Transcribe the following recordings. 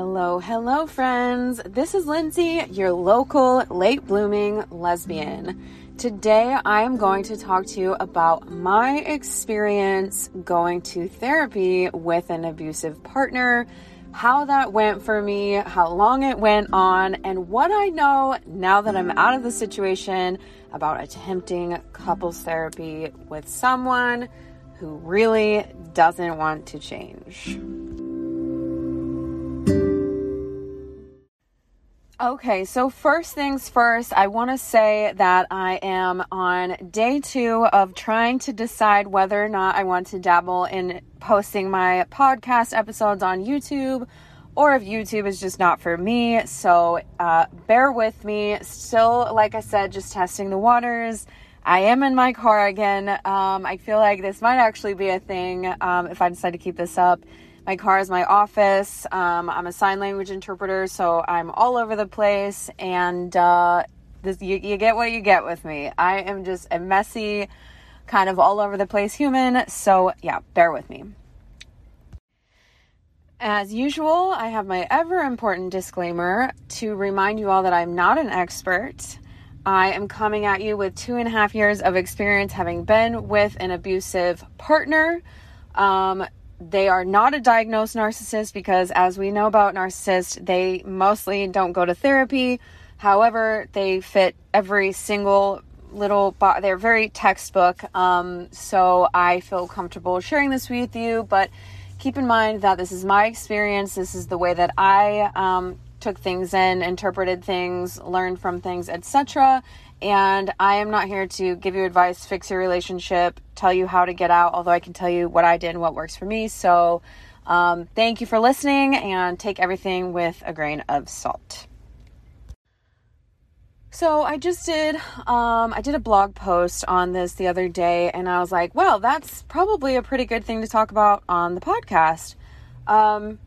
Hello, hello, friends. This is Lindsay, your local late blooming lesbian. Today, I am going to talk to you about my experience going to therapy with an abusive partner, how that went for me, how long it went on, and what I know now that I'm out of the situation about attempting couples therapy with someone who really doesn't want to change. Okay, so first things first, I want to say that I am on day two of trying to decide whether or not I want to dabble in posting my podcast episodes on YouTube or if YouTube is just not for me. So uh, bear with me. Still, like I said, just testing the waters. I am in my car again. Um, I feel like this might actually be a thing um, if I decide to keep this up. My car is my office. Um, I'm a sign language interpreter, so I'm all over the place. And uh, this, you, you get what you get with me. I am just a messy, kind of all over the place human. So, yeah, bear with me. As usual, I have my ever important disclaimer to remind you all that I'm not an expert. I am coming at you with two and a half years of experience having been with an abusive partner. Um, they are not a diagnosed narcissist because, as we know about narcissists, they mostly don't go to therapy. However, they fit every single little bo- they're very textbook. Um, so i feel comfortable sharing this with you but keep in mind that this is my experience. This is the way that i um, took things in interpreted things learned from things etc and I am not here to give you advice, fix your relationship, tell you how to get out, although I can tell you what I did and what works for me. So, um, thank you for listening and take everything with a grain of salt. So I just did um, I did a blog post on this the other day and I was like, well, that's probably a pretty good thing to talk about on the podcast. Um,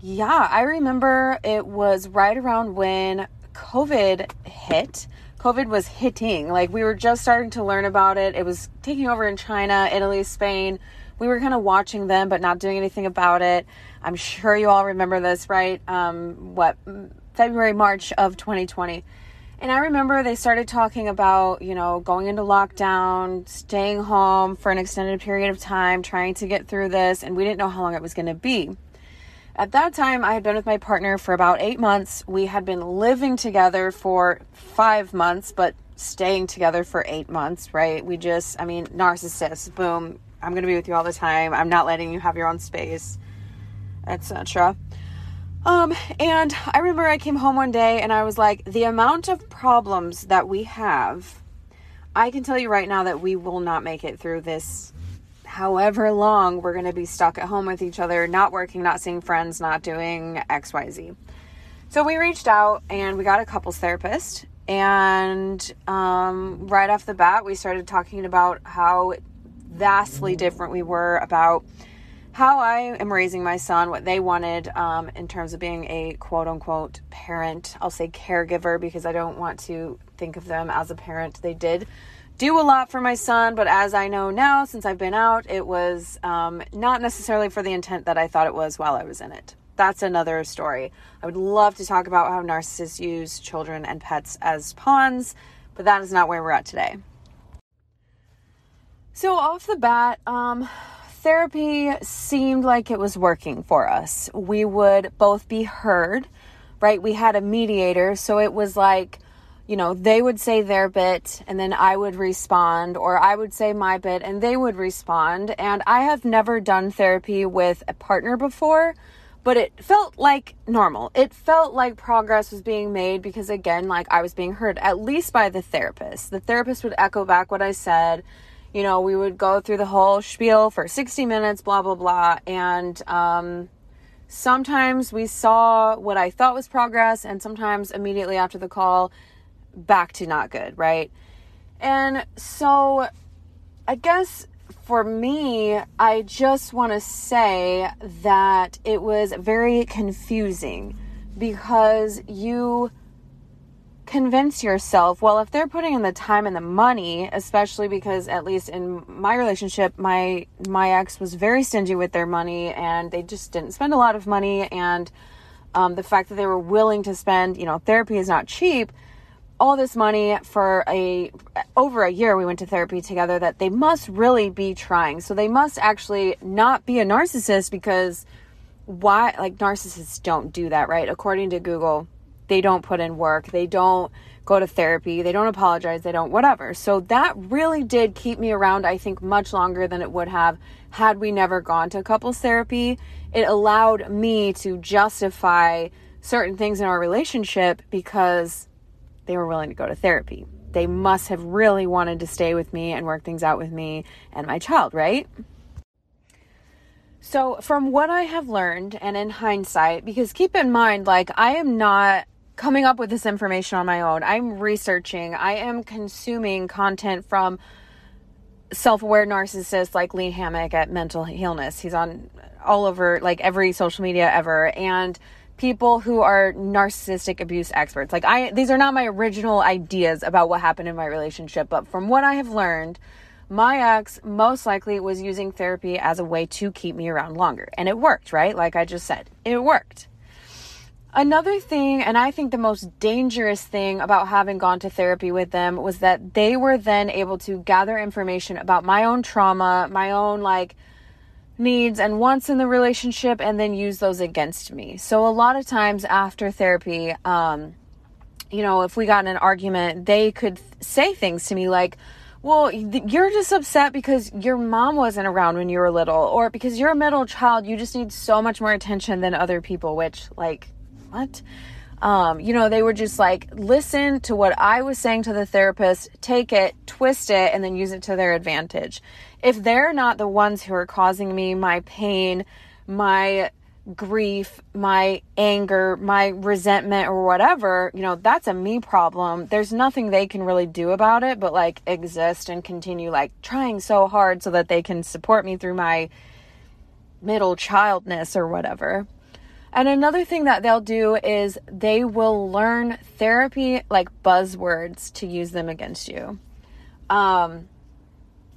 yeah, I remember it was right around when COVID hit, COVID was hitting. Like we were just starting to learn about it. It was taking over in China, Italy, Spain. We were kind of watching them, but not doing anything about it. I'm sure you all remember this, right? Um, what February, March of 2020. And I remember they started talking about, you know, going into lockdown, staying home for an extended period of time, trying to get through this, and we didn't know how long it was going to be. At that time, I had been with my partner for about eight months. We had been living together for five months, but staying together for eight months, right? We just, I mean, narcissist, boom, I'm going to be with you all the time. I'm not letting you have your own space, etc. Um, and I remember I came home one day and I was like, the amount of problems that we have, I can tell you right now that we will not make it through this however long we're going to be stuck at home with each other, not working, not seeing friends, not doing XYZ. So we reached out and we got a couples therapist. And um, right off the bat, we started talking about how vastly different we were about how I am raising my son, what they wanted um, in terms of being a quote unquote parent. I'll say caregiver because I don't want to think of them as a parent. They did do a lot for my son, but as I know now, since I've been out, it was um, not necessarily for the intent that I thought it was while I was in it. That's another story. I would love to talk about how narcissists use children and pets as pawns, but that is not where we're at today. So, off the bat, um, therapy seemed like it was working for us. We would both be heard, right? We had a mediator, so it was like, you know, they would say their bit and then I would respond, or I would say my bit and they would respond. And I have never done therapy with a partner before, but it felt like normal. It felt like progress was being made because, again, like I was being heard, at least by the therapist. The therapist would echo back what I said. you know, we would go through the whole spiel for 60 minutes, blah, blah, blah. And um, sometimes we saw what I thought was progress, and sometimes immediately after the call, back to not good, right? And so I guess for me, I just want to say that it was very confusing because you convince yourself well if they're putting in the time and the money especially because at least in my relationship my my ex was very stingy with their money and they just didn't spend a lot of money and um, the fact that they were willing to spend you know therapy is not cheap all this money for a over a year we went to therapy together that they must really be trying so they must actually not be a narcissist because why like narcissists don't do that right according to google they don't put in work, they don't go to therapy, they don't apologize, they don't whatever. So that really did keep me around, I think, much longer than it would have had we never gone to couples therapy. It allowed me to justify certain things in our relationship because they were willing to go to therapy. They must have really wanted to stay with me and work things out with me and my child, right? So, from what I have learned, and in hindsight, because keep in mind, like, I am not coming up with this information on my own. I'm researching, I am consuming content from self aware narcissists like Lee Hammock at Mental Healness. He's on all over, like every social media ever. And people who are narcissistic abuse experts. Like I these are not my original ideas about what happened in my relationship, but from what I have learned, my ex most likely was using therapy as a way to keep me around longer. And it worked, right? Like I just said, it worked. Another thing, and I think the most dangerous thing about having gone to therapy with them was that they were then able to gather information about my own trauma, my own like needs and wants in the relationship, and then use those against me. So, a lot of times after therapy, um, you know, if we got in an argument, they could say things to me like, well, you're just upset because your mom wasn't around when you were little, or because you're a middle child, you just need so much more attention than other people, which, like, what? Um, you know, they were just like, listen to what I was saying to the therapist, take it, twist it, and then use it to their advantage. If they're not the ones who are causing me my pain, my grief, my anger, my resentment, or whatever, you know, that's a me problem. There's nothing they can really do about it but like exist and continue like trying so hard so that they can support me through my middle childness or whatever. And another thing that they'll do is they will learn therapy like buzzwords to use them against you. Um,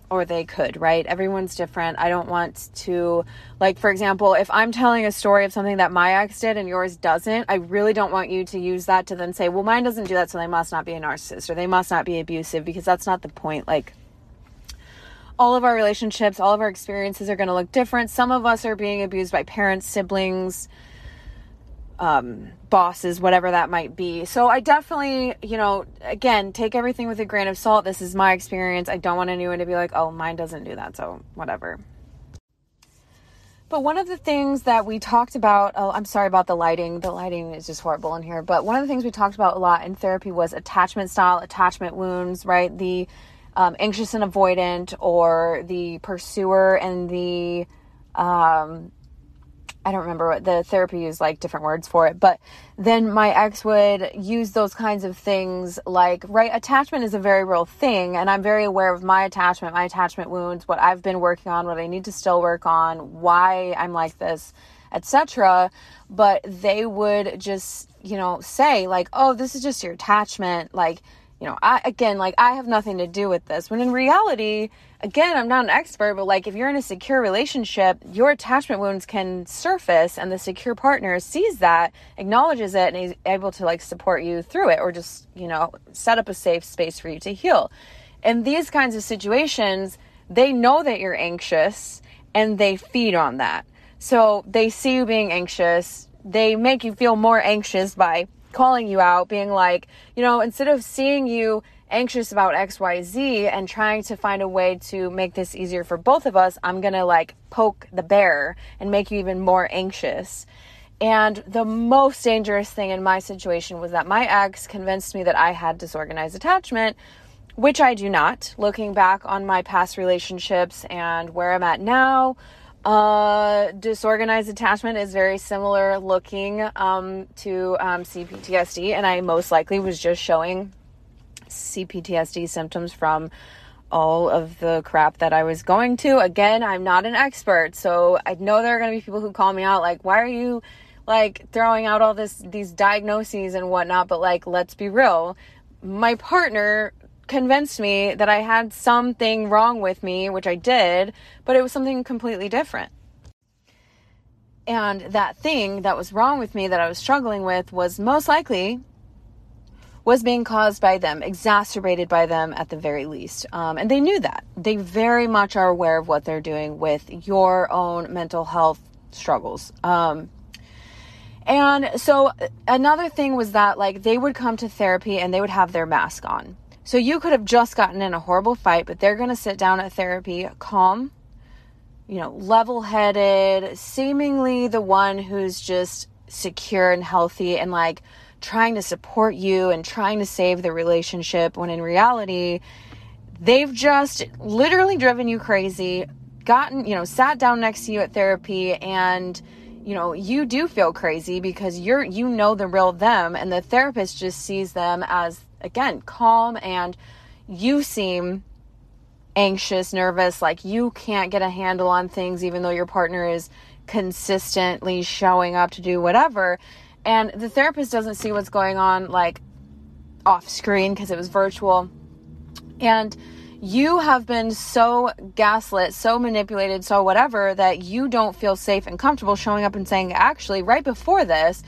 or they could, right? Everyone's different. I don't want to, like, for example, if I'm telling a story of something that my ex did and yours doesn't, I really don't want you to use that to then say, well, mine doesn't do that, so they must not be a narcissist or they must not be abusive because that's not the point. Like, all of our relationships, all of our experiences are going to look different. Some of us are being abused by parents, siblings, um, bosses, whatever that might be. So I definitely, you know, again, take everything with a grain of salt. This is my experience. I don't want anyone to be like, oh, mine doesn't do that. So whatever. But one of the things that we talked about, oh, I'm sorry about the lighting. The lighting is just horrible in here. But one of the things we talked about a lot in therapy was attachment style, attachment wounds, right? The um, anxious and avoidant, or the pursuer and the um, I don't remember what the therapy used like different words for it, but then my ex would use those kinds of things like, right, attachment is a very real thing, and I'm very aware of my attachment, my attachment wounds, what I've been working on, what I need to still work on, why I'm like this, etc. But they would just, you know, say, like, oh, this is just your attachment, like, you know, I again, like I have nothing to do with this. When in reality, again, I'm not an expert, but like if you're in a secure relationship, your attachment wounds can surface and the secure partner sees that, acknowledges it, and is able to like support you through it or just, you know, set up a safe space for you to heal. In these kinds of situations, they know that you're anxious and they feed on that. So they see you being anxious, they make you feel more anxious by calling you out, being like, you know, instead of seeing you anxious about XYZ and trying to find a way to make this easier for both of us, I'm gonna like poke the bear and make you even more anxious. And the most dangerous thing in my situation was that my ex convinced me that I had disorganized attachment which I do not. Looking back on my past relationships and where I'm at now, uh, disorganized attachment is very similar looking um, to um, CPTSD, and I most likely was just showing CPTSD symptoms from all of the crap that I was going to. Again, I'm not an expert, so I know there are going to be people who call me out like, "Why are you like throwing out all this these diagnoses and whatnot?" But like, let's be real. My partner convinced me that I had something wrong with me, which I did, but it was something completely different. And that thing that was wrong with me that I was struggling with was most likely was being caused by them, exacerbated by them at the very least. Um, and they knew that. They very much are aware of what they're doing with your own mental health struggles. Um, and so another thing was that like they would come to therapy and they would have their mask on. So you could have just gotten in a horrible fight, but they're going to sit down at therapy calm, you know, level headed, seemingly the one who's just secure and healthy and like trying to support you and trying to save the relationship when in reality, they've just literally driven you crazy, gotten, you know, sat down next to you at therapy and you know, you do feel crazy because you're you know the real them and the therapist just sees them as again, calm and you seem anxious, nervous, like you can't get a handle on things, even though your partner is consistently showing up to do whatever. And the therapist doesn't see what's going on, like off screen because it was virtual. And you have been so gaslit, so manipulated, so whatever that you don't feel safe and comfortable showing up and saying, actually, right before this,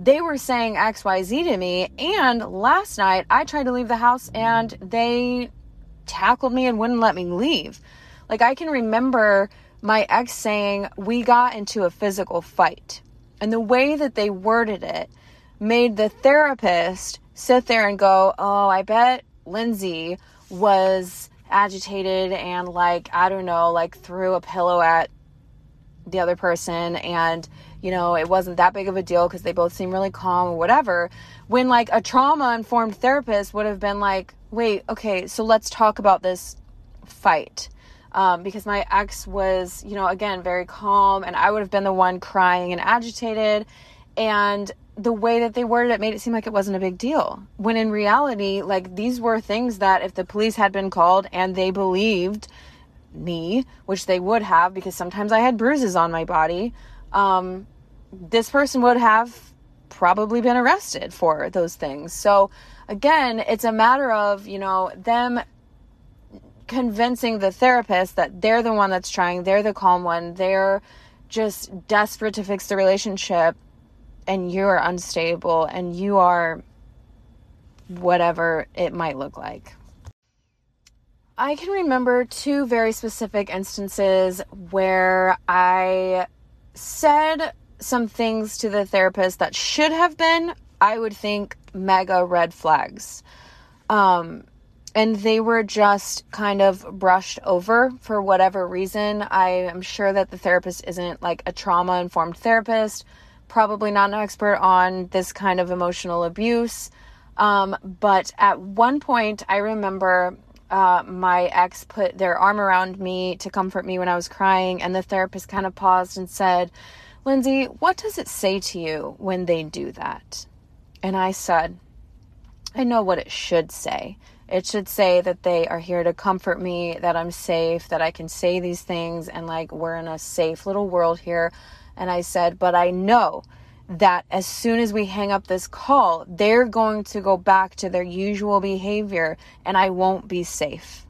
they were saying XYZ to me. And last night I tried to leave the house and they tackled me and wouldn't let me leave. Like I can remember my ex saying, We got into a physical fight. And the way that they worded it made the therapist sit there and go, Oh, I bet Lindsay was agitated and like, I don't know, like threw a pillow at the other person and you know, it wasn't that big of a deal because they both seem really calm or whatever. When like a trauma informed therapist would have been like, wait, okay, so let's talk about this fight. Um, because my ex was, you know, again, very calm, and I would have been the one crying and agitated. And the way that they worded it made it seem like it wasn't a big deal. When in reality, like these were things that if the police had been called and they believed me, which they would have because sometimes I had bruises on my body, um, this person would have probably been arrested for those things. So again, it's a matter of, you know, them convincing the therapist that they're the one that's trying, they're the calm one, they're just desperate to fix the relationship and you're unstable and you are whatever it might look like. I can remember two very specific instances where I said some things to the therapist that should have been, I would think, mega red flags. Um, and they were just kind of brushed over for whatever reason. I am sure that the therapist isn't like a trauma informed therapist, probably not an expert on this kind of emotional abuse. Um, but at one point, I remember uh, my ex put their arm around me to comfort me when I was crying, and the therapist kind of paused and said, Lindsay, what does it say to you when they do that? And I said, I know what it should say. It should say that they are here to comfort me, that I'm safe, that I can say these things, and like we're in a safe little world here. And I said, but I know that as soon as we hang up this call, they're going to go back to their usual behavior and I won't be safe.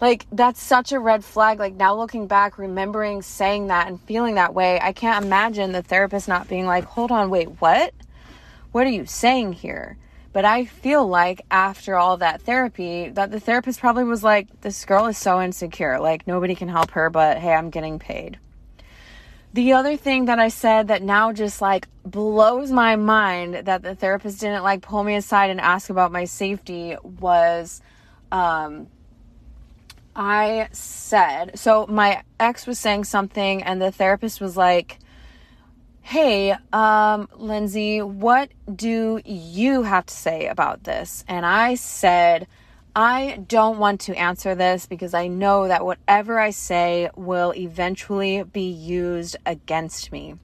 Like, that's such a red flag. Like, now looking back, remembering saying that and feeling that way, I can't imagine the therapist not being like, hold on, wait, what? What are you saying here? But I feel like after all that therapy, that the therapist probably was like, this girl is so insecure. Like, nobody can help her, but hey, I'm getting paid. The other thing that I said that now just like blows my mind that the therapist didn't like pull me aside and ask about my safety was, um, I said, so my ex was saying something, and the therapist was like, Hey, um, Lindsay, what do you have to say about this? And I said, I don't want to answer this because I know that whatever I say will eventually be used against me.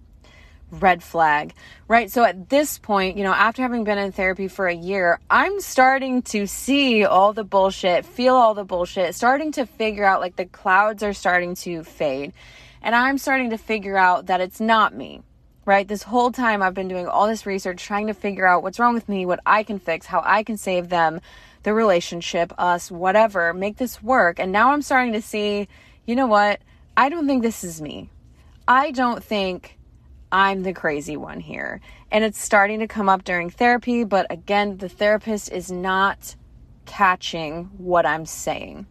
Red flag, right? So at this point, you know, after having been in therapy for a year, I'm starting to see all the bullshit, feel all the bullshit, starting to figure out like the clouds are starting to fade. And I'm starting to figure out that it's not me, right? This whole time I've been doing all this research, trying to figure out what's wrong with me, what I can fix, how I can save them the relationship, us, whatever, make this work. And now I'm starting to see, you know what? I don't think this is me. I don't think I'm the crazy one here. And it's starting to come up during therapy, but again, the therapist is not catching what I'm saying.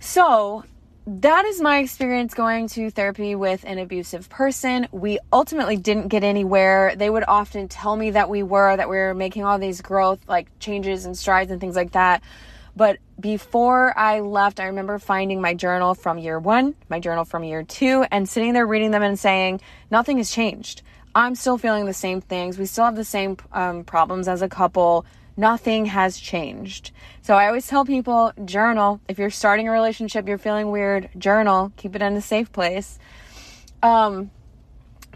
So that is my experience going to therapy with an abusive person. We ultimately didn't get anywhere. They would often tell me that we were, that we were making all these growth, like changes and strides and things like that. But before I left, I remember finding my journal from year one, my journal from year two, and sitting there reading them and saying, nothing has changed. I'm still feeling the same things. We still have the same um, problems as a couple nothing has changed. So I always tell people journal. If you're starting a relationship, you're feeling weird, journal, keep it in a safe place. Um,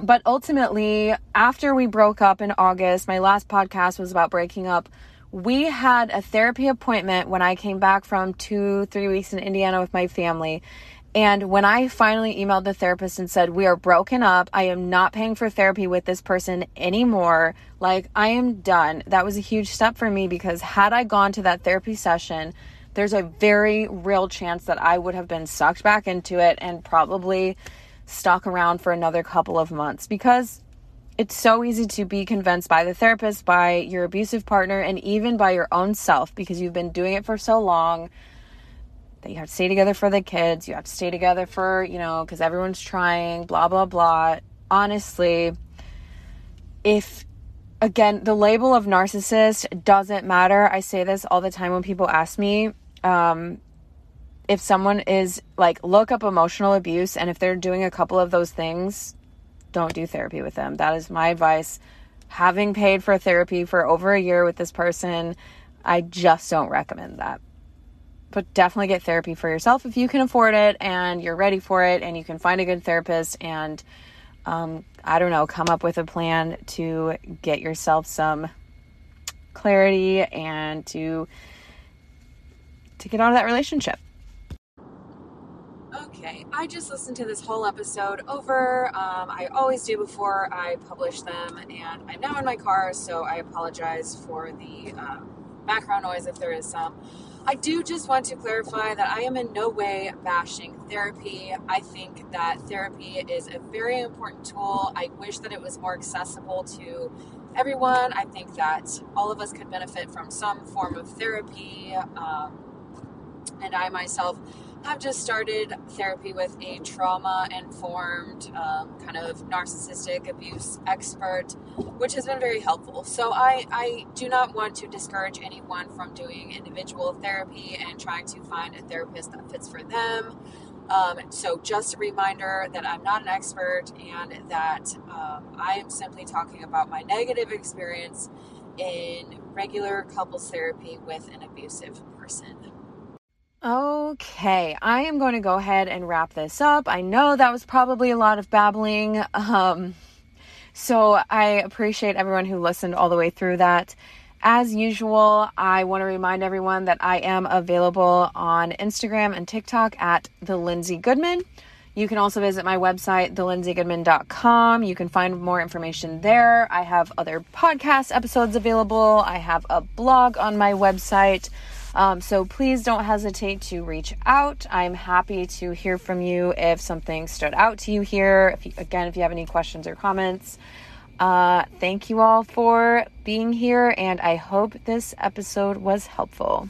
but ultimately, after we broke up in August, my last podcast was about breaking up. We had a therapy appointment when I came back from two, three weeks in Indiana with my family. And when I finally emailed the therapist and said, We are broken up, I am not paying for therapy with this person anymore, like I am done, that was a huge step for me because had I gone to that therapy session, there's a very real chance that I would have been sucked back into it and probably stuck around for another couple of months because it's so easy to be convinced by the therapist, by your abusive partner, and even by your own self because you've been doing it for so long that you have to stay together for the kids, you have to stay together for, you know, because everyone's trying, blah, blah, blah. Honestly, if, again, the label of narcissist doesn't matter. I say this all the time when people ask me. Um, if someone is like, look up emotional abuse, and if they're doing a couple of those things, don't do therapy with them. That is my advice. Having paid for therapy for over a year with this person, I just don't recommend that but definitely get therapy for yourself if you can afford it and you're ready for it and you can find a good therapist and um, I don't know, come up with a plan to get yourself some clarity and to to get out of that relationship. Okay, I just listened to this whole episode over. Um, I always do before I publish them, and I'm now in my car, so I apologize for the uh, background noise if there is some. I do just want to clarify that I am in no way bashing therapy. I think that therapy is a very important tool. I wish that it was more accessible to everyone. I think that all of us could benefit from some form of therapy. Um, and I myself have just started therapy with a trauma informed, um, kind of narcissistic abuse expert, which has been very helpful. So I, I do not want to discourage anyone from doing individual therapy and trying to find a therapist that fits for them. Um, so, just a reminder that I'm not an expert and that um, I am simply talking about my negative experience in regular couples therapy with an abusive person. Okay, I am going to go ahead and wrap this up. I know that was probably a lot of babbling. Um, so I appreciate everyone who listened all the way through that. As usual, I want to remind everyone that I am available on Instagram and TikTok at the Lindsay Goodman. You can also visit my website, thelindsaygoodman.com. You can find more information there. I have other podcast episodes available. I have a blog on my website. Um, so please don't hesitate to reach out. I'm happy to hear from you if something stood out to you here. If you, again, if you have any questions or comments. Uh, thank you all for being here, and I hope this episode was helpful.